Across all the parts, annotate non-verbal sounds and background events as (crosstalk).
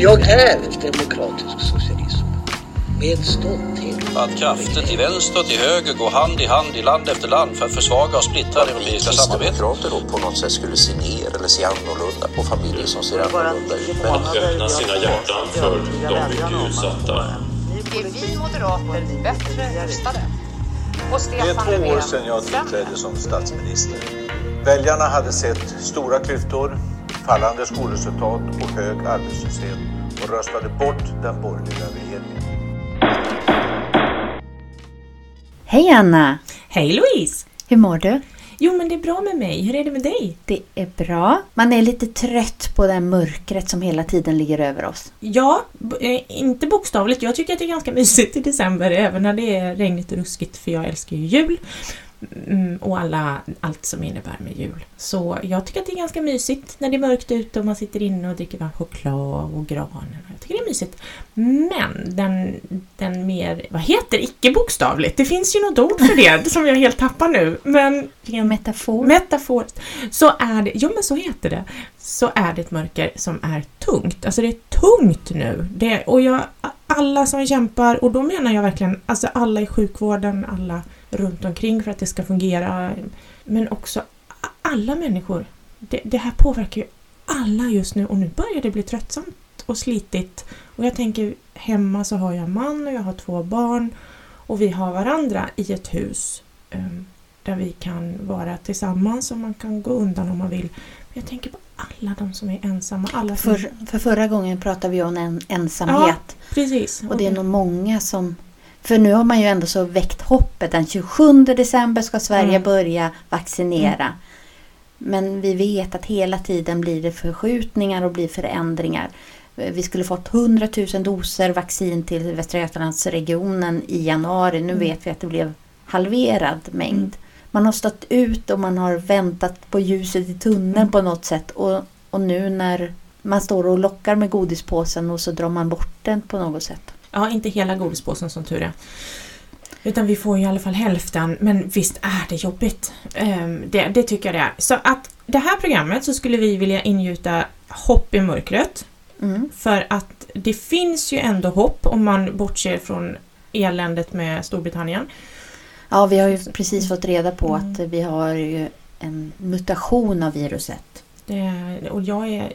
Och jag är demokratisk socialism. Med stolthet. Att krafter till vänster och till höger går hand i hand i land efter land för att försvaga och splittra det europeiska samarbetet. kristdemokrater då på något sätt skulle se ner eller se annorlunda på familjer som ser annorlunda ut. Att öppna sina hjärtan för de mycket utsatta. är vi moderater bättre rustade. Och Det är två år sedan jag tillträdde som statsminister. Väljarna hade sett stora klyftor, fallande skolresultat och hög arbetslöshet och röstade bort den borgerliga regeringen. Hej Anna! Hej Louise! Hur mår du? Jo men det är bra med mig, hur är det med dig? Det är bra. Man är lite trött på det här mörkret som hela tiden ligger över oss. Ja, eh, inte bokstavligt. Jag tycker att det är ganska mysigt i december även när det är regnigt och ruskigt för jag älskar ju jul. Mm, och alla, allt som innebär med jul. Så jag tycker att det är ganska mysigt när det är mörkt ute och man sitter inne och dricker varm choklad och granen. Jag tycker det är mysigt. Men den, den mer, vad heter icke bokstavligt? Det finns ju något ord för det (laughs) som jag helt tappar nu. Men Metafor. Metaforiskt. Så är det, ja men så heter det. Så är det ett mörker som är tungt. Alltså det är tungt nu. Det, och jag, alla som kämpar, och då menar jag verkligen alltså alla i sjukvården, alla runt omkring för att det ska fungera. Men också alla människor. Det, det här påverkar ju alla just nu och nu börjar det bli tröttsamt och slitigt. Och jag tänker hemma så har jag en man och jag har två barn och vi har varandra i ett hus. ehm, där vi kan vara tillsammans och man kan gå undan om man vill. Men jag tänker på alla de som är ensamma. Alla som... För, för förra gången pratade vi om en ensamhet. Precis. Och det är nog många som... För nu har man ju ändå så väckt hoppet. Den 27 december ska Sverige Mm. börja vaccinera. Men vi vet att hela tiden blir det förskjutningar och blir förändringar. Vi skulle fått 100 000 doser vaccin till Västra Götalandsregionen i januari. Nu Mm. vet vi att det blev halverad mängd. Mm. Man har stått ut och man har väntat på ljuset i tunneln Mm. på något sätt. Och, och nu när man står och lockar med godispåsen och så drar man bort den på något sätt. Ja, inte hela godispåsen som tur är. Utan vi får i alla fall hälften, men visst är det jobbigt. Ehm, det, det tycker jag det är. Så att det här programmet så skulle vi vilja ingjuta hopp i mörkret. Mm. För att det finns ju ändå hopp om man bortser från eländet med Storbritannien. Ja, vi har ju precis fått reda på Mm. att vi har ju en mutation av viruset. Det, och jag är,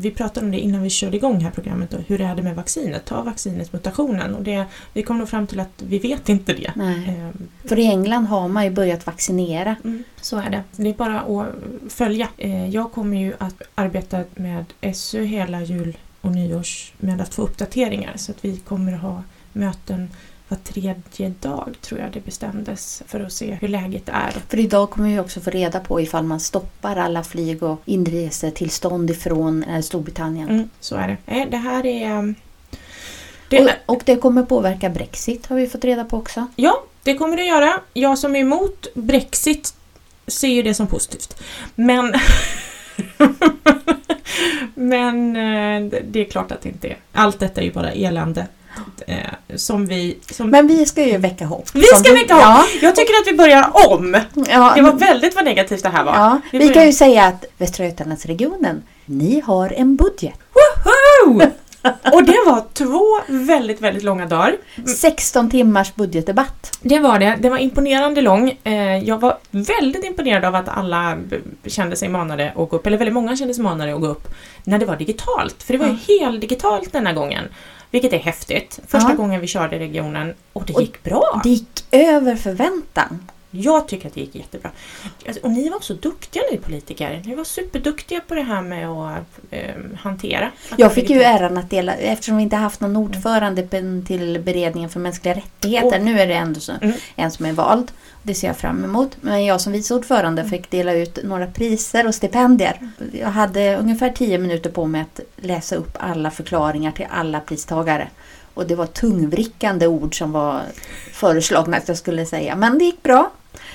vi pratade om det innan vi körde igång här programmet. Då, hur det med vaccinet? Ta vaccinet mutationen? Och det, vi kom nog fram till att vi vet inte det. Nej. Ehm, För i England har man ju börjat vaccinera. Mm, så är det. Det är bara att följa. Eh, Jag kommer ju att arbeta med SU hela jul och nyårs med att få uppdateringar så att vi kommer att ha möten var tredje dag tror jag det bestämdes för att se hur läget är. För idag kommer vi också få reda på ifall man stoppar alla flyg och inresetillstånd ifrån eh, Storbritannien. Mm, så är det. Nej, Det här är... um, Det, Och, och det kommer påverka Brexit har vi fått reda på också. Ja, det kommer det göra. Jag som är emot Brexit ser ju det som positivt. Men... (laughs) Men eh, det- det är klart att det inte är. Allt detta är ju bara elände. Eh, Som vi... Som Men vi ska ju väcka hopp. vi ska väcka hopp! Ja, Jag tycker att vi börjar om. ja, Det var väldigt vad negativt det här var. ja, Vi vi kan ju säga att Västra Götalandsregionen, ni har en budget. Woho! Och det var två väldigt, väldigt långa dagar. 16 timmars budgetdebatt. Det var det. Det var imponerande lång. Eh, Jag var väldigt imponerad av att alla kände sig manade att gå upp, eller väldigt många kände sig manade att gå upp, när det var digitalt. För det var ju heldigitalt denna gången. Vilket är häftigt. Första Ja. gången vi körde i regionen och det Och gick bra. Det gick över förväntan. Jag tycker att det gick jättebra. Alltså, Och ni var också duktiga ni politiker. Ni var superduktiga på det här med att eh, hantera. Jag fick ju äran att dela, eftersom vi inte haft någon ordförande pen- till beredningen för mänskliga rättigheter. Och- Nu är det ändå så, Mm. en som är vald. Det ser jag fram emot. Men jag som vice ordförande fick dela ut några priser och stipendier. Jag hade ungefär tio minuter på mig att läsa upp alla förklaringar till alla pristagare. Och det var tungvrickande ord som var föreslagna att jag skulle säga. Men det gick bra.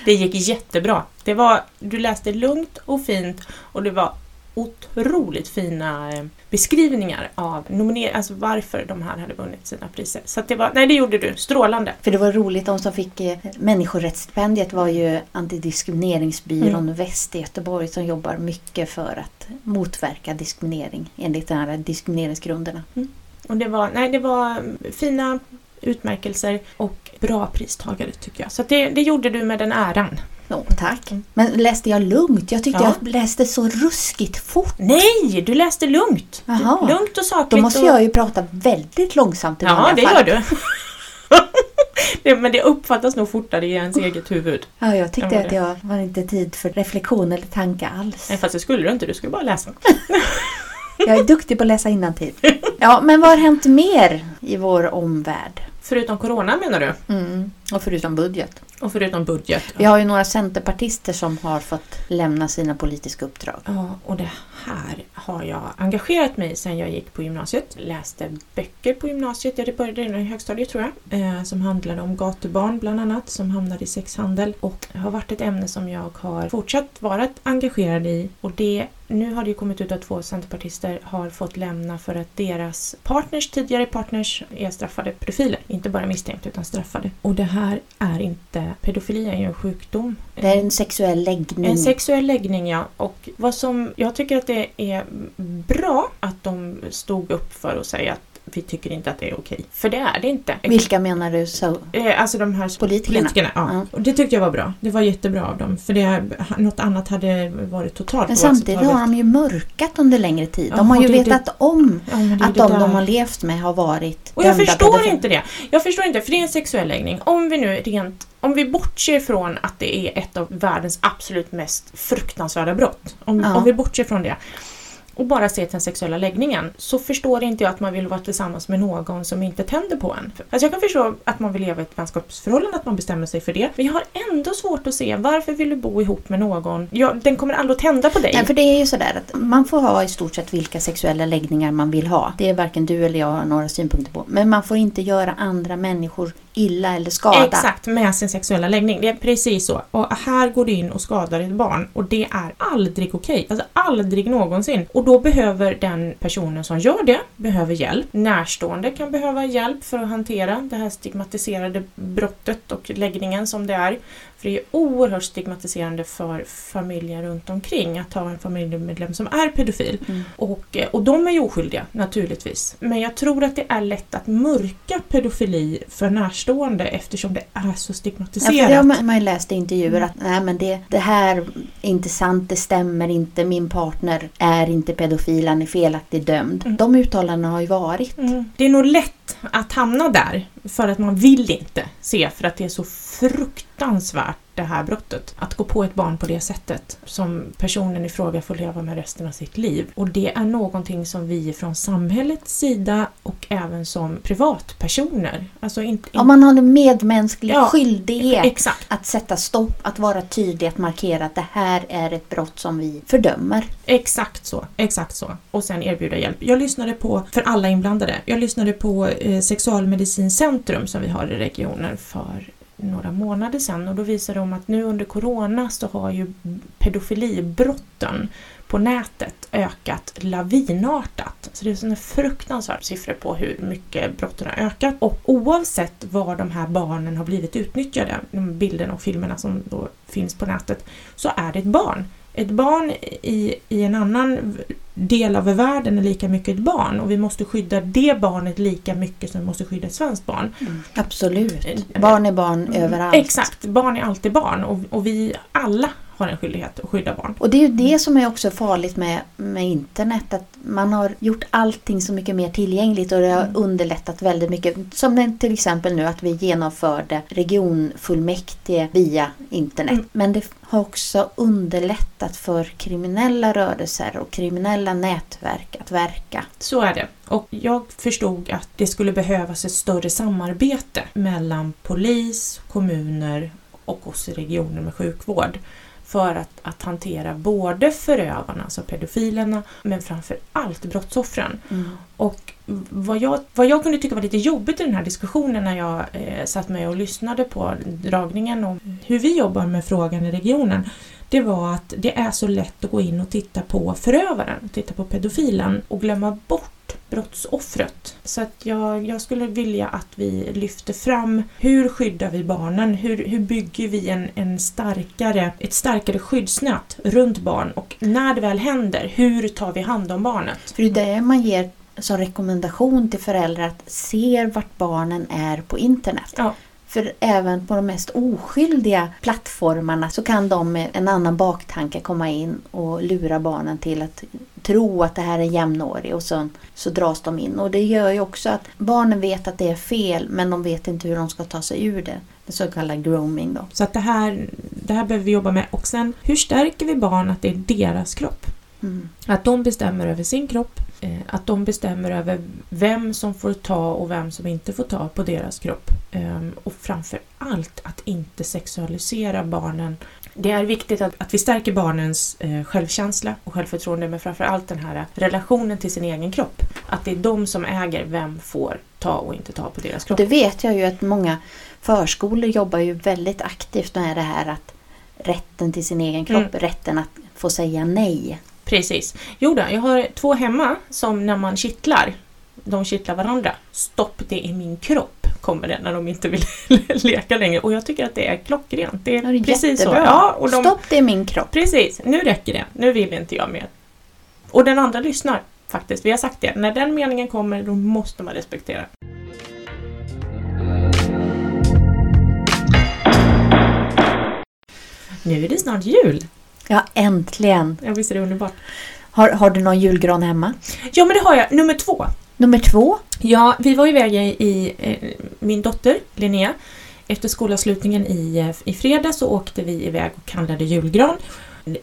Det gick jättebra. Det var, du läste lugnt och fint och det var otroligt fina eh, beskrivningar av nominer alltså varför de här hade vunnit sina priser. Så det var, nej det gjorde du, strålande. För det var roligt, de som fick eh, människorättsstipendiet var ju Antidiskrimineringsbyrån Mm. Väst i Göteborg som jobbar mycket för att motverka diskriminering enligt de här diskrimineringsgrunderna. Och det var, nej, det var mm, fina utmärkelser och bra pristagare tycker jag. Så det, det gjorde du med den äran. Jo, tack. Men läste jag lugnt? Jag tyckte Ja. jag läste så ruskigt fort. Nej, du läste lugnt! Jaha. Lugnt och sakligt. Då måste och... jag ju prata väldigt långsamt i Ja, det fall. gör du. (laughs) det, men det uppfattas nog fortare i ens eget huvud. Ja, jag tyckte att jag var inte tid för reflektion eller tanke alls. Nej, fast det skulle du inte, du skulle bara läsa. (laughs) Jag är duktig på att läsa innantill. Ja, men vad har hänt mer i vår omvärld? Förutom corona menar du? Mm. Och förutom budget. Och förutom budget. Vi har ju några centerpartister som har fått lämna sina politiska uppdrag. Ja, och det här har jag engagerat mig sedan jag gick på gymnasiet. Läste böcker på gymnasiet, ja det började redan i högstadiet tror jag, eh, som handlade om gatubarn bland annat, som hamnade i sexhandel. Och har varit ett ämne som jag har fortsatt vara engagerad i. Och det, nu har det ju kommit ut att två centerpartister har fått lämna för att deras partners, tidigare partners, är straffade pedofiler. Inte bara misstänkta utan straffade. Och det här är inte, pedofili är ju en sjukdom. Det är en sexuell läggning. En sexuell läggning, ja. Och vad som, jag tycker att det det är bra att de stod upp för att säga att vi tycker inte att det är okej. För det är det inte. Vilka menar du? Så? Eh, Alltså de här Politikerna? politikerna ja. Ja. Och det tyckte jag var bra. Det var jättebra av dem. För det, något annat hade varit totalt Men samtidigt har de ju mörkat under längre tid. Ja, De har ju det vetat om Ja, det att det de där. de har levt med har varit Och jag förstår pedofiler. inte det. Jag förstår inte, för det är en sexuell läggning. Om vi nu rent, om vi bortser från att det är ett av världens absolut mest fruktansvärda brott. Om, Ja. om vi bortser från det. Och bara ser till den sexuella läggningen. Så förstår inte jag att man vill vara tillsammans med någon som inte tänder på en. Alltså jag kan förstå att man vill leva i ett vänskapsförhållande, att man bestämmer sig för det. Men jag har ändå svårt att se varför vill du bo ihop med någon? Ja, den kommer aldrig att tända på dig. Nej, för det är ju sådär att man får ha i stort sett vilka sexuella läggningar man vill ha. Det är varken du eller jag har några synpunkter på. Men man får inte göra andra människor illa eller skada. Exakt, med sin sexuella läggning. Det är precis så. Och här går du in och skadar ett barn och det är aldrig okej. Alltså aldrig någonsin. Och då behöver den personen som gör det, behöver hjälp. Närstående kan behöva hjälp för att hantera det här stigmatiserade brottet och läggningen som det är. För det är oerhört stigmatiserande för familjen runt omkring att ha en familjemedlem som är pedofil. Mm. Och, eh, och de är ju oskyldiga naturligtvis. Men jag tror att det är lätt att mörka pedofili för närstående eftersom det är så Ja, stigmatiserat. för det har man man ju läst i intervjuer att nej, men det, det här är inte sant, det stämmer inte, min partner är inte pedofil, han är felaktigt dömd. Mm. De uttalandena har ju varit. Mm. Det är nog lätt att hamna där för att man vill inte se för att det är så fruktansvärt det här brottet. Att gå på ett barn på det sättet som personen i fråga får leva med resten av sitt liv. Och det är någonting som vi från samhällets sida och även som privatpersoner, alltså inte... Om man har en medmänsklig Ja, skyldighet Exakt. att sätta stopp, att vara tydlig, att markera att det här är ett brott som vi fördömer. Exakt så, exakt så. Och sen erbjuda hjälp. Jag lyssnade på, för alla inblandade, jag lyssnade på eh, Sexualmedicincentrum som vi har i regionen för några månader sedan och då visade de att nu under Corona så har ju pedofilibrotten på nätet ökat lavinartat. Så det är sådana fruktansvärda siffror på hur mycket brotten har ökat. Och oavsett var de här barnen har blivit utnyttjade, de bilderna och filmerna som då finns på nätet, så är det ett barn. Ett barn i, i en annan del av världen är lika mycket ett barn och vi måste skydda det barnet lika mycket som vi måste skydda ett svenskt barn. Absolut. Barn är barn överallt. Exakt, barn är alltid barn och, och vi alla har en skyldighet att skydda barn. Och det är ju det som är också farligt med, med internet. Att man har gjort allting så mycket mer tillgängligt och det har Mm. underlättat väldigt mycket. Som till exempel nu att vi genomförde regionfullmäktige via internet. Mm. Men det har också underlättat för kriminella rörelser och kriminella nätverk att verka. Så är det. Och jag förstod att det skulle behövas ett större samarbete mellan polis, kommuner och oss i regioner med sjukvård för att, att hantera både förövarna, alltså pedofilerna, men framför allt brottsoffren. Och vad jag, vad jag kunde tycka var lite jobbigt i den här diskussionen när jag eh, satt med och lyssnade på dragningen om hur vi jobbar med frågan i regionen, det var att det är så lätt att gå in och titta på förövaren, titta på pedofilen och glömma bort brottsoffret. Så att jag, jag skulle vilja att vi lyfter fram hur skyddar vi barnen? Hur, hur bygger vi en, en starkare, ett starkare skyddsnät runt barn? Och när det väl händer, hur tar vi hand om barnet? För det är det man ger som rekommendation till föräldrar att se vart barnen är på internet. Ja. För även på de mest oskyldiga plattformarna så kan de med en annan baktanke komma in och lura barnen till att tro att det här är jämnårig och sen så dras de in. Och det gör ju också att barnen vet att det är fel men de vet inte hur de ska ta sig ur det. Det så kallad grooming då. Så att det här, det här behöver vi jobba med. Och sen, hur stärker vi barn att det är deras kropp? Mm. Att de bestämmer över sin kropp, eh, att de bestämmer över vem som får ta och vem som inte får ta på deras kropp. Ehm, Och framför allt att inte sexualisera barnen. Det är viktigt att, att vi stärker barnens eh, självkänsla och självförtroende men framför allt den här relationen till sin egen kropp. Att det är de som äger vem får ta och inte ta på deras kropp. Det vet jag ju att många förskolor jobbar ju väldigt aktivt med det här att rätten till sin egen kropp, Mm. rätten att få säga nej. Precis. Jo då, jag har två hemma som när man kittlar, de kittlar varandra. Stopp, det är min kropp, kommer det när de inte vill (laughs) leka längre. Och jag tycker att det är klockrent. Det är, Ja, precis jättebra. så. Ja, och de, Stopp, det är min kropp. Precis, nu räcker det. Nu vill inte jag mer. Och den andra lyssnar faktiskt. Vi har sagt det. När den meningen kommer, då måste man respektera. Nu är det snart jul. Ja, äntligen. Ja, visst är det underbart? Har, har du någon julgran hemma? Ja, men det har jag. Nummer två. Nummer två? Ja, vi var iväg i, i eh, min dotter Linnea. Efter skolavslutningen i, eh, i fredag så åkte vi iväg och handlade julgran.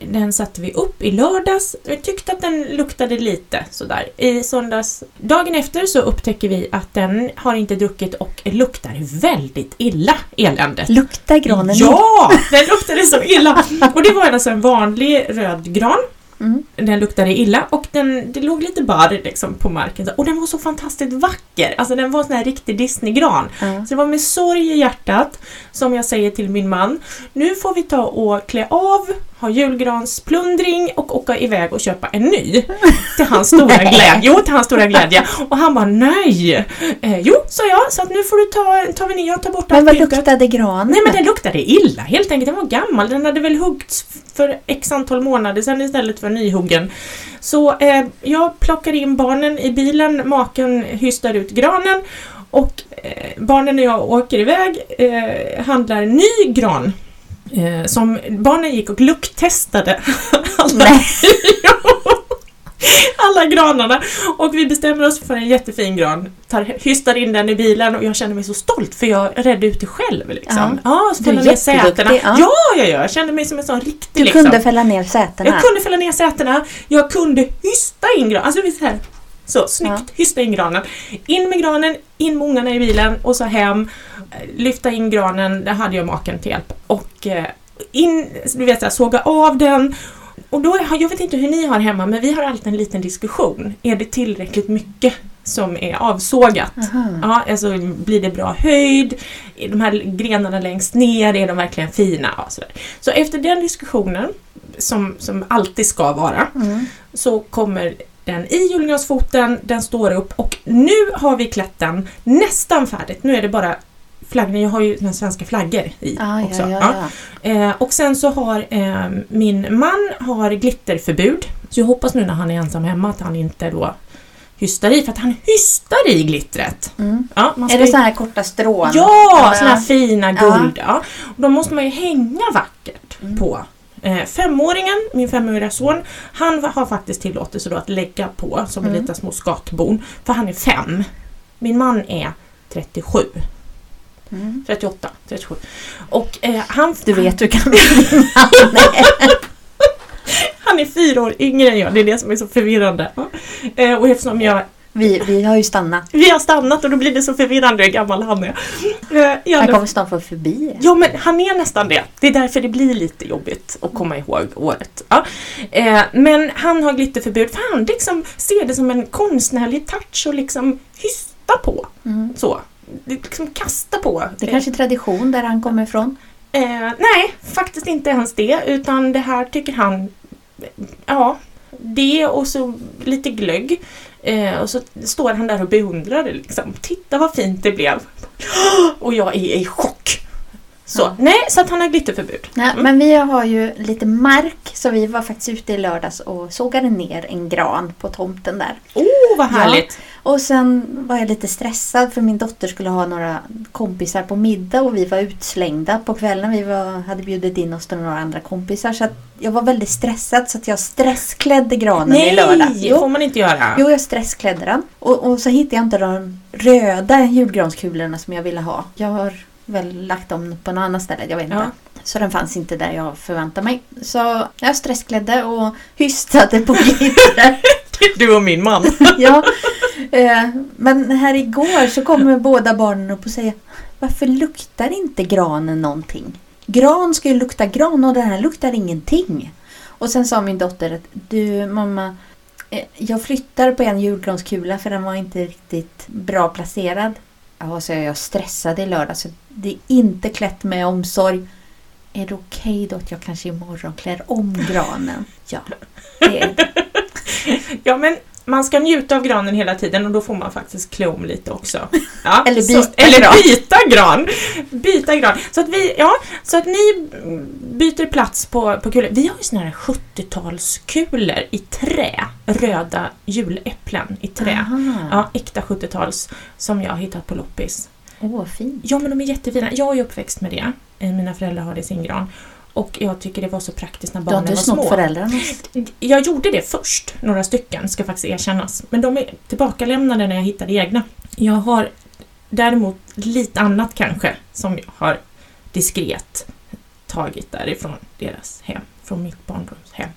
Den satte vi upp i lördags. Jag tyckte att den luktade lite sådär. I söndags, dagen efter så upptäcker vi att den har inte druckit och luktar väldigt illa, eländet. Luktar granen Ja, den luktade så illa! Och det var alltså en vanlig röd gran. Mm. Den luktade illa och den, det låg lite barr liksom på marken. Och den var så fantastiskt vacker! Alltså den var en sån här riktig Disneygran. Ja. Så det var med sorg i hjärtat som jag säger till min man. Nu får vi ta och klä av, ha julgransplundring och åka iväg och köpa en ny. (laughs) Till hans stora glädje. Jo, till hans stora glädje. Och han bara nej! Eh, jo, sa jag, så att nu får du ta, tar vi nya och ta bort Men allt vad pyntet. luktade granen? Nej men den luktade illa helt enkelt. Den var gammal. Den hade väl huggts för x antal månader sedan istället för nyhuggen. Så eh, jag plockar in barnen i bilen, maken hystar ut granen och eh, barnen och jag åker iväg, eh, handlar ny gran. Eh, som barnen gick och lukttestade. (laughs) alla, (laughs) alla granarna. Och vi bestämmer oss för en jättefin gran. Tar, hystar in den i bilen och jag känner mig så stolt för jag redde ut det själv. Liksom. Ja, så Du är fälla ner sätena. ja. Ja, ja, ja, jag kände mig som en sån riktig Du liksom. kunde fälla ner sätena. Jag kunde fälla ner sätena, jag kunde hysta in granen. Alltså här. Så, snyggt. Hysta in granen. In med granen, in med ungarna i bilen och så hem. Lyfta in granen, där hade jag maken till hjälp. Och eh, in, du vet, så såga av den. Och då, jag vet inte hur ni har hemma, men vi har alltid en liten diskussion. Är det tillräckligt mycket som är avsågat? Aha. Ja, alltså blir det bra höjd? De här grenarna längst ner, är de verkligen fina? Ja, sådär. Så efter den diskussionen, som, som alltid ska vara, Mm. så kommer den i julgransfoten, den står upp och nu har vi klätt den nästan färdigt. Nu är det bara flaggorna, jag har ju den svenska flaggor i Ah, också. ja, ja, Ja. Eh, och sen så har eh, min man har glitterförbud. Så jag hoppas nu när han är ensam hemma att han inte då hystar i, för att han hystar i glittret. Mm. Ja, man Är det ju- så här korta strån? Ja, såna här fina guld. Ja. Och då måste man ju hänga vackert på. Eh, femåringen, min femåriga son, han har faktiskt tillåtelse då att lägga på som en Mm. liten små skatbon. För han är fem. Min man är 37. Mm. 38, 37. Och eh, han... Du vet hur kan (laughs) Han är fyra år yngre än jag, det är det som är så förvirrande. Eh, och eftersom jag vi, vi har ju stannat. vi har stannat och då blir det så förvirrande hur gammal han är. Eh, Han kommer snart få förbi. Ja, men han är nästan det. Det är därför det blir lite jobbigt att komma ihåg året. Ja. Eh, men han har glitterförbud för han liksom ser det som en konstnärlig touch och liksom hysta på. Mm. Så. Liksom kasta på. Det är kanske är tradition där han kommer ifrån. Eh, nej, faktiskt inte ens det, utan det här tycker han, ja, det och så lite glögg. Eh, och så står han där och beundrar det liksom. Titta vad fint det blev. (gasps) Och jag är i chock. Så, Ja. nej, så att han har glitterförbud. Nej, Men vi har ju lite mark så vi var faktiskt ute i lördags och sågade ner en gran på tomten där. Åh, vad härligt! Och sen var jag lite stressad för min dotter skulle ha några kompisar på middag och vi var utslängda på kvällen. Vi var, hade bjudit in oss till några andra kompisar så jag var väldigt stressad så att jag stressklädde granen i lördags. Nej, får man inte göra. Jo, jag stressklädde den. Och, och så hittade jag inte de röda julgranskulorna som jag ville ha. Jag har väl lagt dem på något annat ställe, jag vet inte. Ja. Så den fanns inte där jag förväntade mig. Så jag stressklädde och hystade på glittret. (laughs) Du och min man. (laughs) ja. Eh, Men här igår så kommer båda barnen upp och säger Varför luktar inte granen någonting? Gran ska ju lukta gran och den här luktar ingenting. Och sen sa min dotter att du mamma eh, jag flyttar på en julgranskula för den var inte riktigt bra placerad. Ja, så jag stressade i lördag så det är inte klätt med omsorg. Är det okej då att jag kanske imorgon klär om granen? Ja, det är det. (laughs) Ja, men man ska njuta av granen hela tiden och då får man faktiskt klä om lite också. (laughs) Ja, Eller så, byta eller gran. byta gran. Byta gran. Så att, vi, ja, så att ni byter plats på, på kulor. Vi har ju såna här 70-talskulor i trä. Röda juläpplen i trä. Aha. Ja, äkta 70-tals som jag har hittat på loppis. Åh, fint. Ja, men de är jättefina. Jag är uppväxt med det. Eh, Mina föräldrar har det i sin gran. Och jag tycker det var så praktiskt när Du har barnen inte var små. föräldrarna? Jag gjorde det först, några stycken, ska faktiskt erkännas. Men de är tillbakalämnade när jag hittade egna. Jag har däremot lite annat kanske som jag har diskret tagit därifrån deras hem, från mitt barndomshem.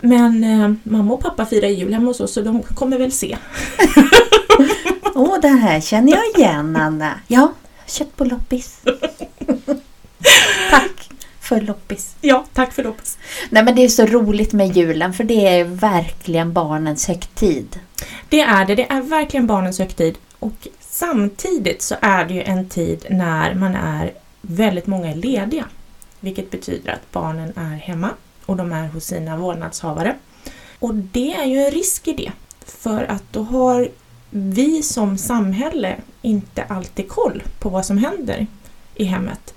Men eh, mamma och pappa firar jul hemma hos oss så de kommer väl se. (laughs) Åh, det här känner jag igen, Anna. Ja, köpt på loppis. (laughs) För loppis. Ja, tack för loppis. Nej, men det är så roligt med julen för det är verkligen barnens högtid. Det är det, det är verkligen barnens högtid. Och samtidigt så är det ju en tid när man är väldigt många är lediga. Vilket betyder att barnen är hemma och de är hos sina vårdnadshavare. Och det är ju en risk i det. För att då har vi som samhälle inte alltid koll på vad som händer i hemmet.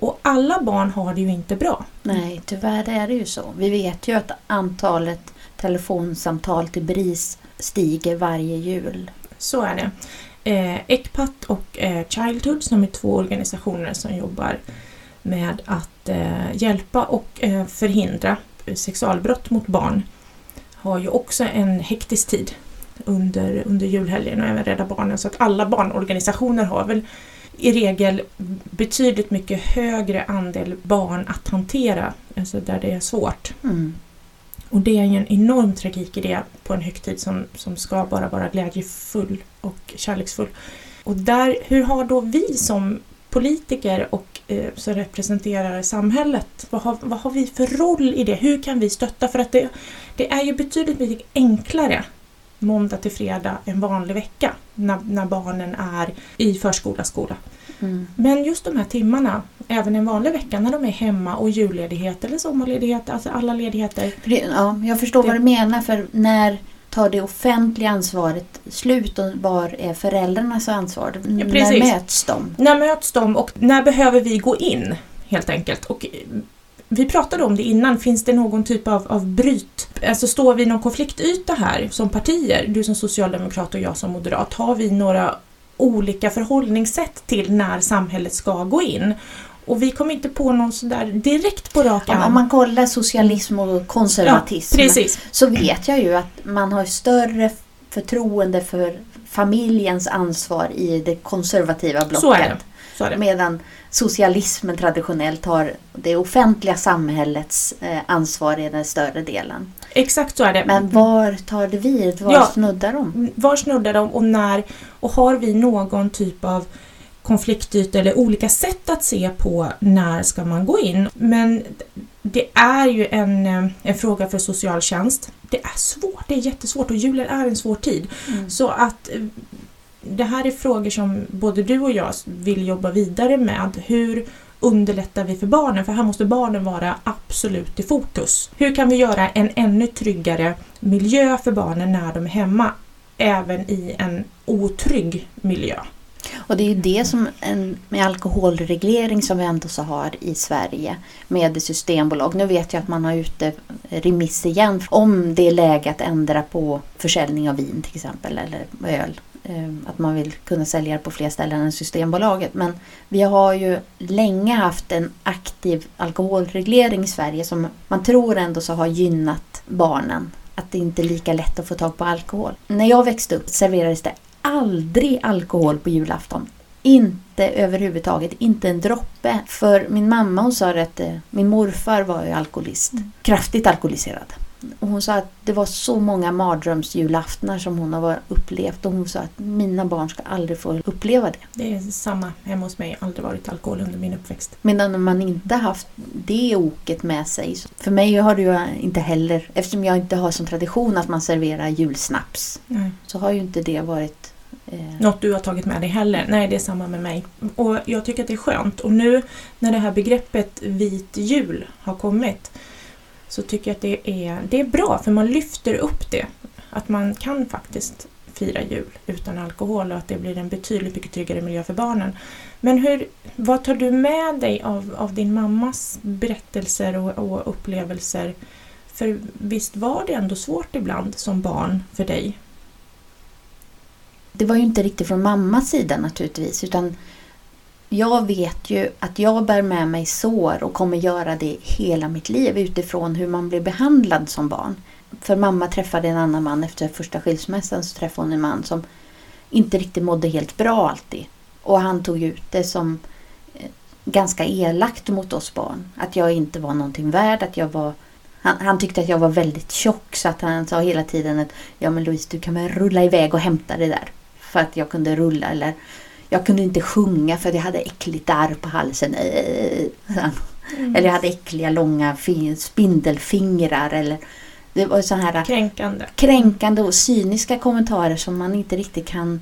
Och alla barn har det ju inte bra. Nej, tyvärr är det ju så. Vi vet ju att antalet telefonsamtal till BRIS stiger varje jul. Så är det. Eh, ECPAT och eh, Childhood som är två organisationer som jobbar med att eh, hjälpa och eh, förhindra sexualbrott mot barn har ju också en hektisk tid under, under julhelgen och även Rädda Barnen så att alla barnorganisationer har väl i regel betydligt mycket högre andel barn att hantera, alltså där det är svårt. Mm. Och det är ju en enorm tragik i det på en högtid som, som ska bara vara glädjefull och kärleksfull. Och där, hur har då vi som politiker och eh, som representerar samhället, vad har, vad har vi för roll i det? Hur kan vi stötta? För att det, det är ju betydligt mycket enklare måndag till fredag en vanlig vecka när, när barnen är i förskola, skola. Mm. Men just de här timmarna, även en vanlig vecka när de är hemma och julledighet eller sommarledighet, alltså alla ledigheter. Ja, jag förstår Det- vad du menar. För när tar det offentliga ansvaret slut och var är föräldrarnas ansvar? när precis. möts de? När möts de och när behöver vi gå in helt enkelt? Och vi pratade om det innan, finns det någon typ av, av bryt? Alltså står vi i någon konfliktyta här som partier? Du som socialdemokrat och jag som moderat. Har vi några olika förhållningssätt till när samhället ska gå in? Och vi kom inte på någon sådär direkt på rak arm. om man kollar socialism och konservatism Precis. så vet jag ju att man har större förtroende för familjens ansvar i det konservativa blocket. Så är det. Så. Medan socialismen traditionellt har det offentliga samhällets eh, ansvar i den större delen. Exakt så är det. Men var tar det vid? Var Ja. snuddar de? var snuddar de och när och har vi någon typ av konfliktyta eller olika sätt att se på när ska man gå in. Men det är ju en, eh, en fråga för socialtjänst. Det är svårt, det är jättesvårt och julen är en svår tid. Mm. Så att eh, det här är frågor som både du och jag vill jobba vidare med. Hur underlättar vi för barnen? För här måste barnen vara absolut i fokus. Hur kan vi göra en ännu tryggare miljö för barnen när de är hemma, även i en otrygg miljö? Och det är ju det som en, med alkoholreglering som vi ändå så har i Sverige med systembolag. Nu vet jag att man har ute remiss igen om det är läge att ändra på försäljning av vin till exempel eller öl. Eh, Att man vill kunna sälja det på fler ställen än Systembolaget. Men vi har ju länge haft en aktiv alkoholreglering i Sverige som man tror ändå så har gynnat barnen. Att det inte är lika lätt att få tag på alkohol. När jag växte upp serverades det aldrig alkohol på julafton. Inte överhuvudtaget, inte en droppe. För min mamma hon sa att eh, min morfar var ju alkoholist. Kraftigt alkoholiserad. Och hon sa att det var så många mardrömsjulaftnar som hon har upplevt och hon sa att mina barn ska aldrig få uppleva det. Det är samma hemma hos mig, aldrig varit alkohol under min uppväxt. Medan man inte haft det oket med sig. För mig har det ju inte heller, eftersom jag inte har som tradition att man serverar julsnaps, Nej. så har ju inte det varit eh, Något du har tagit med dig heller. Nej, det är samma med mig. Och jag tycker att det är skönt. Och nu när det här begreppet vit jul har kommit så tycker jag att det är, det är bra för man lyfter upp det. Att man kan faktiskt fira jul utan alkohol och att det blir en betydligt mycket tryggare miljö för barnen. Men hur, vad tar du med dig av, av din mammas berättelser och, och upplevelser? För visst var det ändå svårt ibland som barn för dig? Det var ju inte riktigt från mammas sida naturligtvis utan jag vet ju att jag bär med mig sår och kommer göra det hela mitt liv utifrån hur man blir behandlad som barn. För mamma träffade en annan man efter första skilsmässan så träffade hon en man som inte riktigt mådde helt bra alltid. Och han tog ut det som eh, ganska elakt mot oss barn. Att jag inte var någonting värd, att jag var han, han tyckte att jag var väldigt tjock så att han sa hela tiden att ja men Louise du kan väl rulla iväg och hämta det där. För att jag kunde rulla eller jag kunde inte sjunga för jag hade äckligt ärr på halsen. Eh, sa han. Eller jag hade äckliga långa fin- spindelfingrar eller det var så här Kränkande. kränkande och cyniska kommentarer som man inte riktigt kan,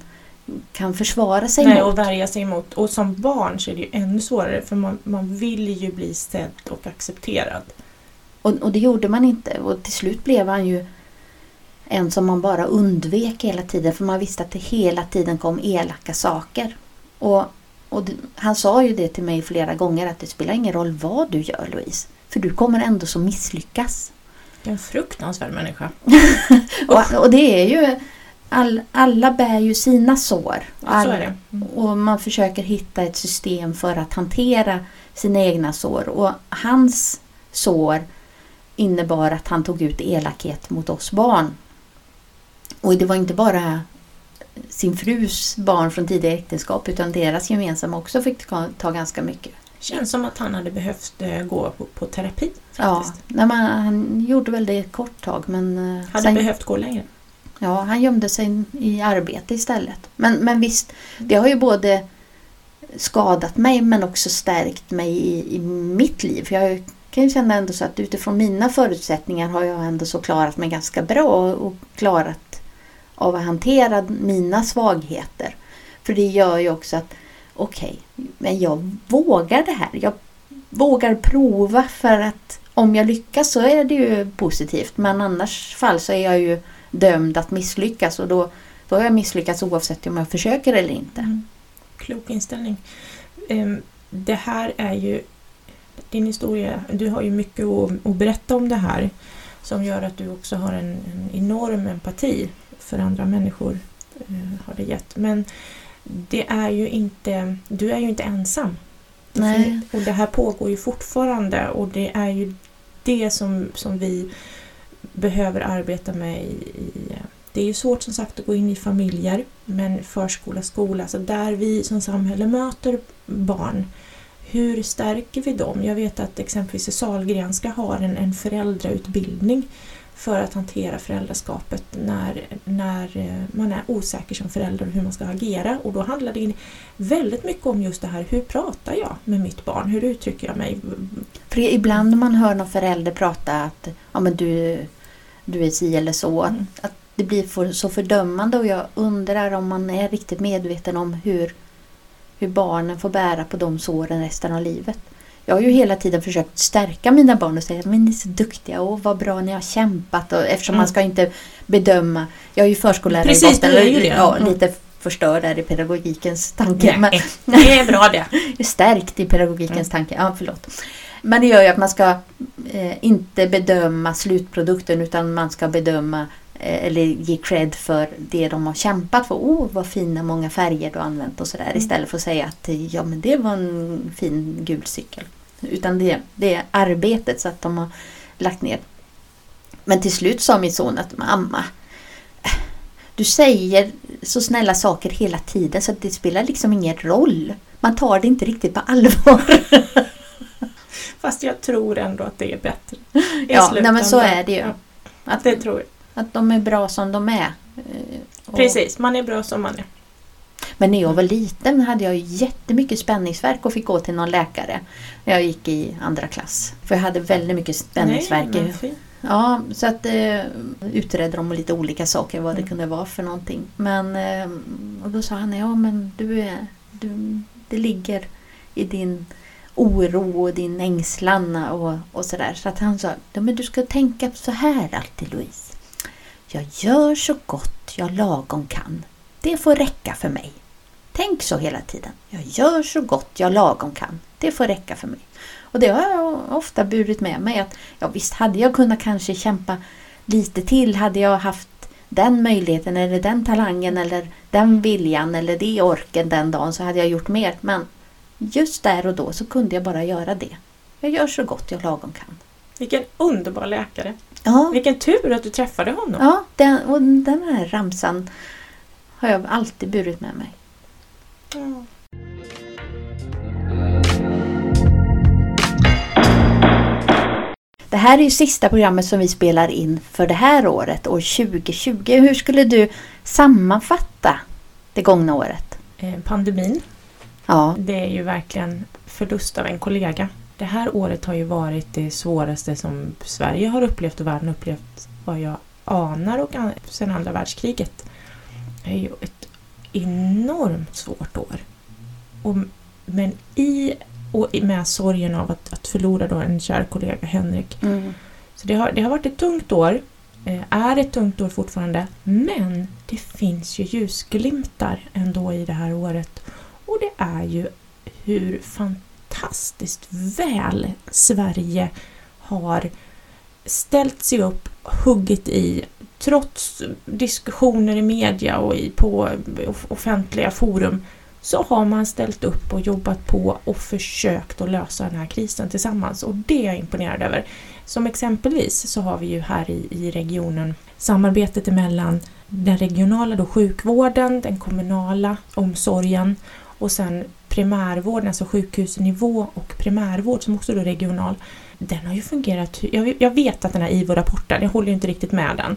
kan försvara sig Nej, mot. och värja sig emot. Och som barn så är det ju ännu svårare för man, man vill ju bli sedd och accepterad. Och, och det gjorde man inte. Och till slut blev han ju en som man bara undvek hela tiden. För man visste att det hela tiden kom elaka saker. Och, och det, han sa ju det till mig flera gånger att det spelar ingen roll vad du gör Louise. För du kommer ändå så misslyckas. Det är en fruktansvärd människa. (laughs) Och, och det är ju all, alla bär ju sina sår. Det. Mm. Och man försöker hitta ett system för att hantera sina egna sår. Och hans sår innebar att han tog ut elakhet mot oss barn. Och det var inte bara sin frus barn från tidigare äktenskap utan deras gemensamma också fick ta, ta ganska mycket. Känns som att han hade behövt eh, gå på, på terapi Ja, faktiskt. nej, men han gjorde väl det ett kort tag men eh, Hade sen- behövt gå längre. Ja, han gömde sig i arbete istället. Men, men visst, det har ju både skadat mig men också stärkt mig i, i mitt liv. För jag kan ju känna ändå så att utifrån mina förutsättningar har jag ändå så klarat mig ganska bra och klarat av att hantera mina svagheter. För det gör ju också att okej, men jag vågar det här. Jag vågar prova för att om jag lyckas så är det ju positivt. Men annars fall så är jag ju dömd att misslyckas och då, då har jag misslyckats oavsett om jag försöker eller inte. Mm. Klok inställning. Ehm, det här är ju din historia. Du har ju mycket att, att berätta om det här som gör att du också har en, en enorm empati för andra människor. eh, Har det gett. Men det är ju inte, du är ju inte ensam. Nej. Och det här pågår ju fortfarande och det är ju det som, som vi behöver arbeta med i, i det är ju svårt som sagt att gå in i familjer, men förskola, skola, så där vi som samhälle möter barn, hur stärker vi dem? Jag vet att exempelvis Sahlgrenska har en, en föräldrautbildning för att hantera föräldraskapet när, när eh, man är osäker som förälder och hur man ska agera. Och då handlar det väldigt mycket om just det här, hur pratar jag med mitt barn? Hur uttrycker jag mig? För ibland när man hör någon förälder prata att ja, men du, du är si eller så, att, Mm. att det blir för, så fördömande och jag undrar om man är riktigt medveten om hur, hur barnen får bära på de såren resten av livet. Jag har ju hela tiden försökt stärka mina barn och säga att ni är så duktiga och vad bra ni har kämpat. Och eftersom Mm. man ska inte bedöma. Jag är ju förskollärare Precis, i botten. du är ju det. Ja, Mm. lite förstörd där i pedagogikens tanke. Men, Nej, det är bra det. (laughs) stärkt i pedagogikens tanke. Ja, förlåt. Men det gör ju att man ska eh, inte bedöma slutprodukten utan man ska bedöma eh, eller ge cred för det de har kämpat för. Åh, vad fina många färger du har använt och sådär. Istället för att säga att ja, men det var en fin gul cykel. Utan det, det är arbetet så att de har lagt ner. Men till slut sa min son att mamma, du säger så snälla saker hela tiden så att det spelar liksom ingen roll. Man tar det inte riktigt på allvar. (laughs) Fast jag tror ändå att det är bättre. I (laughs) Ja, nej, men så är det ju. Ja, Att, det tror jag. att de är bra som de är. Eh, och- Precis, man är bra som man är. Men när jag var liten hade jag jättemycket spänningsverk och fick gå till någon läkare. När jag gick i andra klass. För jag hade väldigt mycket spänningsverk. Nej. Ja, så att eh, utredde de lite olika saker vad det Mm. kunde vara för någonting. Men eh, och då sa han, ja men du är, du, det ligger i din oro och din ängslan och, och sådär. Så att han sa, ja, men du ska tänka så här alltid Louise. Jag gör så gott jag lagom kan. Det får räcka för mig. Tänk så hela tiden. Jag gör så gott jag lagom kan. Det får räcka för mig. Och det har jag ofta burit med mig. att Ja visst, hade jag kunnat kanske kämpa lite till. Hade jag haft den möjligheten eller den talangen eller den viljan eller det orken den dagen så hade jag gjort mer. Men just där och då så kunde jag bara göra det. Jag gör så gott jag lagom kan. Vilken underbar läkare. Ja, Vilken tur att du träffade honom. ja den, och den här ramsan har jag alltid burit med mig. Ja. Det här är ju sista programmet som vi spelar in för det här året, år 2020. Hur skulle du sammanfatta det gångna året? Eh, Pandemin, Ja, det är ju verkligen förlust av en kollega. Det här året har ju varit det svåraste som Sverige har upplevt och världen upplevt vad jag anar och an- sedan andra världskriget. Är ju ett enormt svårt år. Och, men i och med sorgen av att, att förlora då en kär kollega, Henrik, mm. Så det har, det har varit ett tungt år, eh, är ett tungt år fortfarande, men det finns ju ljusglimtar ändå i det här året. Och det är ju hur fantastiskt väl Sverige har ställt sig upp, huggit i, trots diskussioner i media och i, på offentliga forum, så har man ställt upp och jobbat på och försökt att lösa den här krisen tillsammans. Och det är jag imponerad över. Som exempelvis så har vi ju här i, i regionen samarbetet emellan den regionala då sjukvården, den kommunala omsorgen och sen primärvården, alltså sjukhusnivå och primärvård som också är regional. Den har ju fungerat, jag, jag vet att den här IVO-rapporten, jag håller ju inte riktigt med den.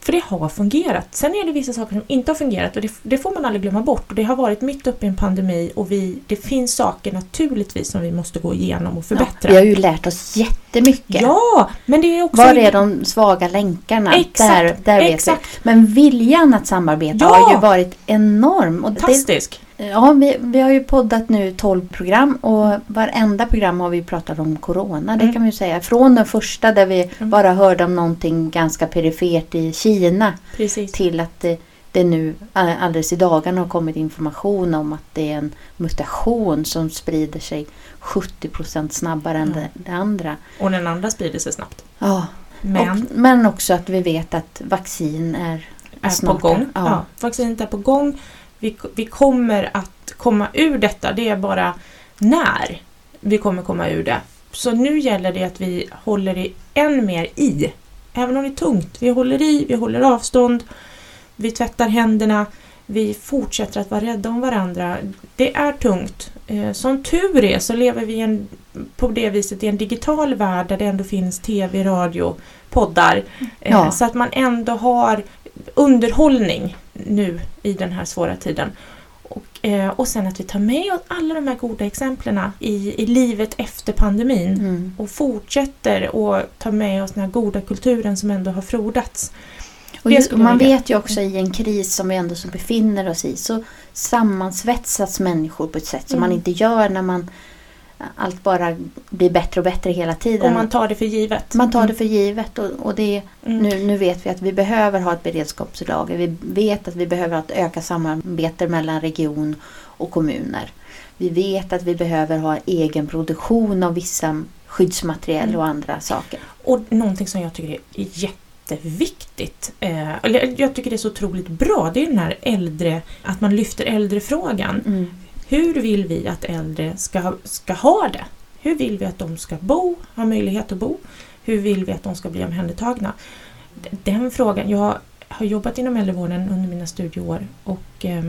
För det har fungerat. Sen är det vissa saker som inte har fungerat och det, det får man aldrig glömma bort. Och det har varit mitt uppe i en pandemi och vi, det finns saker naturligtvis som vi måste gå igenom och förbättra. Vi har ju lärt oss jättemycket. Ja, men det är också... Var är de svaga länkarna? Exakt, där, där vet exakt. vi. Men viljan att samarbeta Ja. har ju varit enorm. Och Fantastisk! Ja, vi, vi har ju poddat nu 12 program och varenda program har vi pratat om Corona. Det Mm. kan man ju säga. Från den första där vi Mm. bara hörde om någonting ganska perifert i Kina Precis. till att det, det nu all- alldeles i dagarna har kommit information om att det är en mutation som sprider sig 70% snabbare än Ja. det, andra. Och den andra sprider sig snabbt. Ja, Men och, men också att vi vet att vaccin är, är på gång. Ja. Ja. vaccinet är på gång. Vi, vi kommer att komma ur detta. Det är bara när vi kommer komma ur det. Så nu gäller det att vi håller i än mer i. Även om det är tungt. Vi håller i, vi håller avstånd, vi tvättar händerna, vi fortsätter att vara rädda om varandra. Det är tungt. Eh, Som tur är så lever vi en, på det viset i en digital värld där det ändå finns tv, radio, poddar. Eh, Ja. Så att man ändå har underhållning nu i den här svåra tiden. Och, eh, och sen att vi tar med oss alla de här goda exemplen i, i livet efter pandemin Mm. och fortsätter och tar med oss den här goda kulturen som ändå har frodats. Och Det ju, skulle man vet ju också i en kris som vi ändå så befinner oss i så, sammansvetsats människor på ett sätt som Mm. man inte gör när man allt bara blir bättre och bättre hela tiden. Och man tar det för givet. Man tar det för givet och, och det, Mm. nu, nu vet vi att vi behöver ha ett beredskapslager. Vi vet att vi behöver ha ett ökat samarbete mellan region och kommuner. Vi vet att vi behöver ha egen produktion av vissa skyddsmaterial Mm. och andra saker. Och någonting som jag tycker är jätteviktigt, eh, jag tycker det är så otroligt bra, det är den här äldre, att man lyfter äldrefrågan. Mm. Hur vill vi att äldre ska, ska ha det? Hur vill vi att de ska bo, ha möjlighet att bo? Hur vill vi att de ska bli omhändertagna? Den frågan, jag har jobbat inom äldrevården under mina studieår och eh,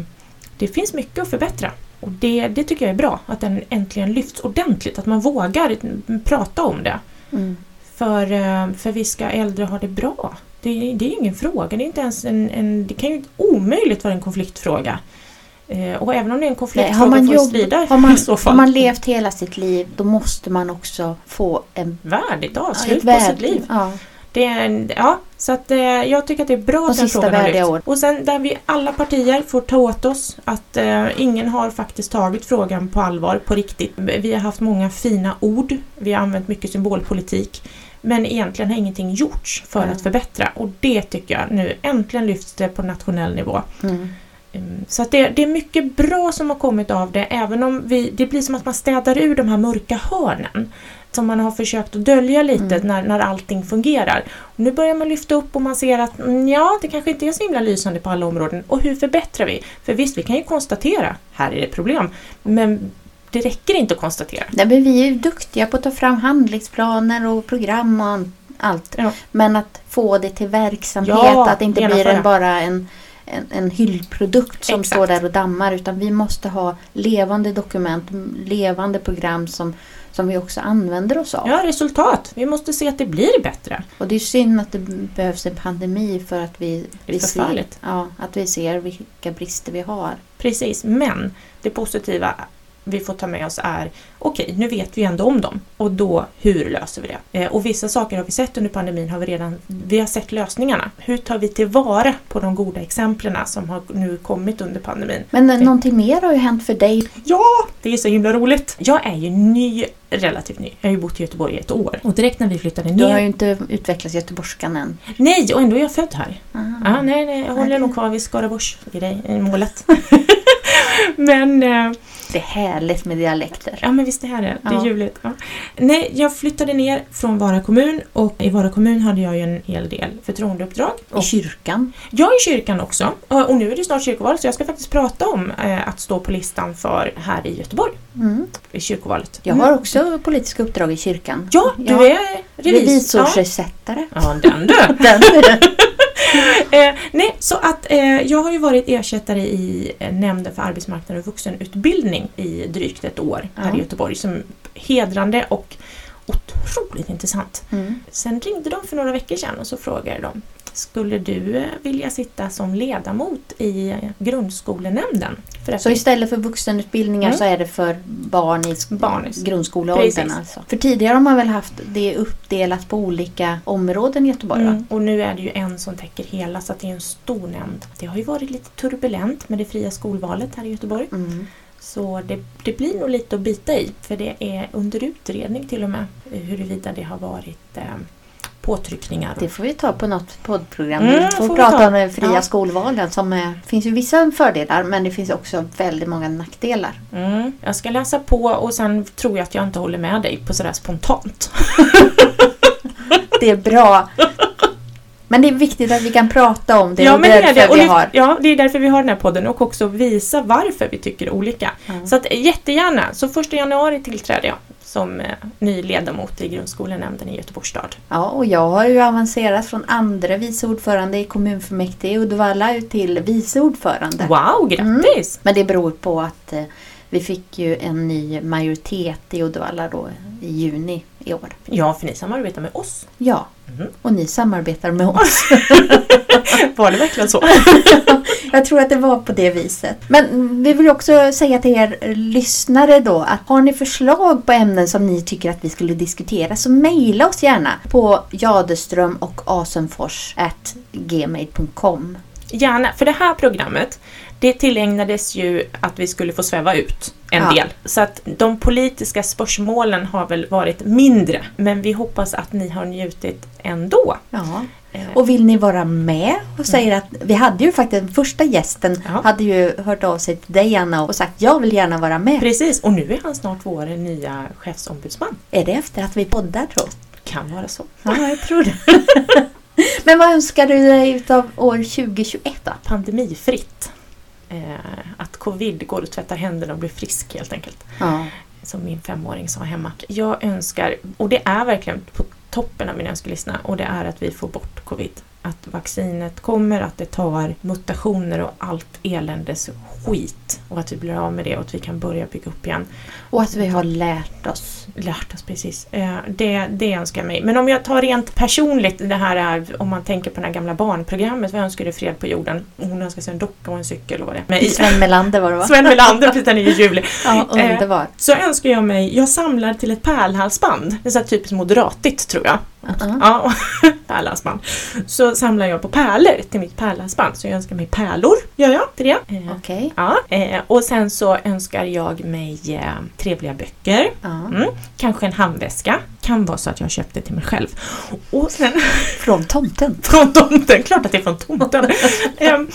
det finns mycket att förbättra. Och det, det tycker jag är bra, att den äntligen lyfts ordentligt, att man vågar prata om det. Mm. För, eh, för vi ska äldre ha det bra. Det, är- det är ingen fråga, det är inte ens en, en det kan ju omöjligt vara en konfliktfråga. Eh, och även om det är en Nej, konfliktfråga har, man jobb, har, man, har man levt hela sitt liv då måste man också få en, Värdigt avslut på värde- sitt liv. Ja. Det är, en- ja, så att, eh, jag tycker att det är bra De att den frågan har lyfts. år. Och sen där vi alla partier får ta åt oss att eh, ingen har faktiskt tagit frågan på allvar på riktigt. Vi har haft många fina ord, vi har använt mycket symbolpolitik. Men egentligen har ingenting gjorts för Mm. att förbättra och det tycker jag nu äntligen lyfts det på nationell nivå. Mm. Mm, Så att det, det är mycket bra som har kommit av det även om vi, det blir som att man städar ur de här mörka hörnen som man har försökt att dölja lite Mm. när, när allting fungerar. Och nu börjar man lyfta upp och man ser att mm, ja, det kanske inte är så himla lysande på alla områden. Och hur förbättrar vi? För visst, vi kan ju konstatera, här är det problem, men det räcker inte att konstatera. Nej, men vi är ju duktiga på att ta fram handlingsplaner och program och allt. Ja. Men att få det till verksamhet, Ja, att det inte blir en, bara en, en, en hyllprodukt som Exakt. står där och dammar. Utan vi måste ha levande dokument, levande program som, som vi också använder oss av. Ja, resultat. Vi måste se att det blir bättre. Och det är synd att det behövs en pandemi för att vi, vi, ser, ja, att vi ser vilka brister vi har. Precis, men det positiva vi får ta med oss är okej, nu vet vi ändå om dem och då hur löser vi det? Eh, och vissa saker har vi sett under pandemin, har vi redan vi har sett lösningarna. Hur tar vi tillvara på de goda exemplen som har nu kommit under pandemin? Men eh, någonting mer har ju hänt för dig. Ja, det är så himla roligt! Jag är ju ny, relativt ny. Jag har ju bott i Göteborg i ett år och direkt när vi flyttade Du har ner... ju inte utvecklats göteborgskan än. Nej, och ändå är jag född här. Aha. Ja, nej, nej, jag håller nog kvar vid Skaraborgs grej, i målet. (laughs) Men eh, Det är härligt med dialekter. Ja men visst det här är, det är Ja. ljuvligt. Ja. Nej, jag flyttade ner från Vara kommun och i Vara kommun hade jag ju en hel del förtroendeuppdrag. I Och kyrkan. jag är i kyrkan också och nu är det snart kyrkoval så jag ska faktiskt prata om eh, att stå på listan för här i Göteborg Mm. i kyrkovalet. Jag har också politiska uppdrag i kyrkan. Ja, du Ja. är revis. Revisorsersättare. Ja, ja den du! (laughs) Den. (laughs) (laughs) eh, nej, så att eh, jag har ju varit ersättare i eh, Nämnden för arbetsmarknad och vuxenutbildning i drygt ett år här Ja. i Göteborg. Som hedrande och otroligt intressant. Mm. Sen ringde de för några veckor sedan och så frågade de Skulle du vilja sitta som ledamot i grundskolenämnden? För Så istället för vuxenutbildningar Mm. så är det för barn i Barn grundskoleåldern. Alltså. För tidigare har man väl haft det uppdelat på olika områden i Göteborg? Mm. Och nu är det ju en som täcker hela så att det är en stor nämnd. Det har ju varit lite turbulent med det fria skolvalet här i Göteborg. Mm. Så det, det blir nog lite att bita i för det är under utredning till och med huruvida det har varit eh, påtryckningar. Det får vi ta på något poddprogram. Mm, vi får, får vi prata ta. om det fria Ja. skolvalen. Som det finns ju vissa fördelar men det finns också väldigt många nackdelar. Mm, jag ska läsa på och sen tror jag att jag inte håller med dig på sådär spontant. (laughs) Det är bra. Men det är viktigt att vi kan prata om det. ja, och men det är därför det. Och vi har. ja, det är därför vi har den här podden och också visa varför vi tycker olika. Ja. Så att jättegärna, så första januari tillträder jag som eh, ny ledamot i grundskolenämnden i Göteborgs stad. Ja, och jag har ju avancerat från andra vice ordförande i kommunfullmäktige i Uddevalla till vice ordförande. Wow, grattis! Men det beror på att eh, vi fick ju en ny majoritet i Uddevalla då i juni i år. Ja, för ni samarbetar med oss. Ja, Mhm. och ni samarbetar med oss. (laughs) Var det verkligen så? (laughs) Jag tror att det var på det viset. Men vi vill också säga till er lyssnare då att har ni förslag på ämnen som ni tycker att vi skulle diskutera så mejla oss gärna på jadeström och asenfors gmail.com. Gärna, för det här programmet det tillägnades ju att vi skulle få sväva ut en Ja. del. Så att de politiska spörsmålen har väl varit mindre. Men vi hoppas att ni har njutit ändå. Ja. Eh, Och vill ni vara med och säger att vi hade ju faktiskt den första gästen Ja. hade ju hört av sig till dig Anna och sagt jag vill gärna vara med. Precis, och nu är han snart vår nya chefsombudsman. Är det efter att vi poddar tror Kan vara så. Ja, jag tror det. (laughs) Men vad önskar du dig utav år 2021 då? Pandemifritt. Eh, att covid går och tvättar händerna och blir frisk helt enkelt. Ja. som min femåring sa hemma. Jag önskar, och det är verkligen på toppen av min önskelista, och det är att vi får bort covid. Att vaccinet kommer, att det tar mutationer och allt eländes skit och att vi blir av med det och att vi kan börja bygga upp igen. Och att vi har lärt oss. Lärt oss precis. Eh, Det, det önskar jag mig. Men om jag tar rent personligt, det här är, om man tänker på det här gamla barnprogrammet, vad önskar du fred på jorden? Hon önskar sig en docka och en cykel och vad det. Men i- Sven Melander var det va? Sven Melander, precis den är i juli. (laughs) Ja, Eh, underbar. Så önskar jag mig, jag samlar till ett pärlhalsband. Det är så här typiskt moderatigt tror jag. Uh-uh. Ja, (laughs) pärlhalsband. Så samlar jag på pärlor till mitt pärlhalsband. Så jag önskar mig pärlor, gör jag till det. Eh, Okej. Ja, eh, och sen så önskar jag mig eh, trevliga böcker. Ja. Mm. Kanske en handväska. Kan vara så att jag köpte till mig själv. Och sen (laughs) Från tomten. (laughs) från tomten, klart att det är från tomten. (laughs) Ehm,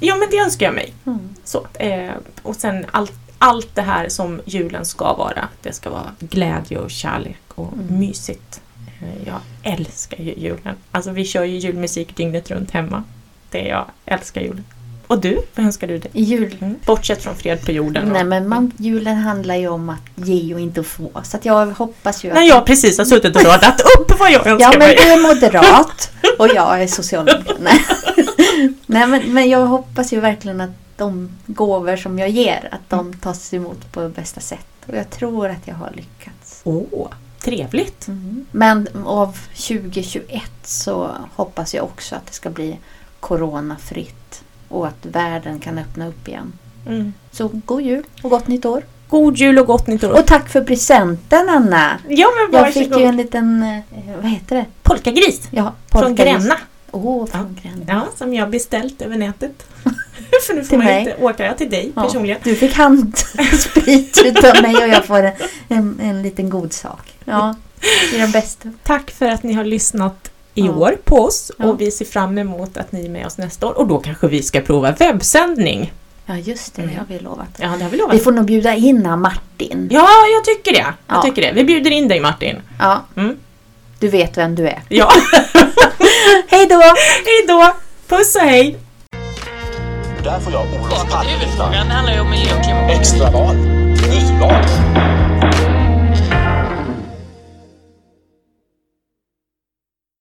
ja men det önskar jag mig. Mm. Så, eh, och sen allt, allt det här som julen ska vara. Det ska vara glädje och kärlek och Mm. mysigt. Eh, jag älskar ju julen. Alltså vi kör ju julmusik dygnet runt hemma. Det jag älskar julen. Och du, vad önskar du dig? Jul. Mm. Bortsett från fred på jorden. Nej men man, julen handlar ju om att ge och inte få. Så jag hoppas ju att... När jag precis har suttit och (laughs) radat upp vad jag önskar Ja men mig. du är moderat (laughs) och jag är socialdemokrat. Nej, (laughs) Nej men, men jag hoppas ju verkligen att de gåvor som jag ger, att de tas emot på bästa sätt. Och jag tror att jag har lyckats. Åh, trevligt. Men av 2021 så hoppas jag också att det ska bli coronafritt och att världen kan öppna upp igen. Mm. Så god jul och gott nytt år. God jul och gott nytt år. Och tack för presenten Anna! ja men Jag fick ju en liten, eh, vad heter det? Polkagris. Ja, Från polkagris. Gränna. Åh, från Gränna. Ja, som jag beställt över nätet. (laughs) För nu får Till man mig. inte åka till dig Ja, personligen. Du fick handsprit (laughs) utav mig och jag får en, en, en liten god sak. Ja, det är den bästa. Tack för att ni har lyssnat i Ja. år på oss Ja. och vi ser fram emot att ni är med oss nästa år och då kanske vi ska prova webbsändning. Ja, just det. Det Mm. har vi lovat. Ja, det har vi lovat. Vi får nog bjuda in Martin. Ja, jag tycker det. Jag Ja. tycker det. Vi bjuder in dig Martin. Ja, Mm. du vet vem du är. Ja, (laughs) Hej då! hej då! Puss och hej! Där får jag Olof Palme huvudfrågan. Det handlar ju om miljö och klimat. Extraval. Nyval.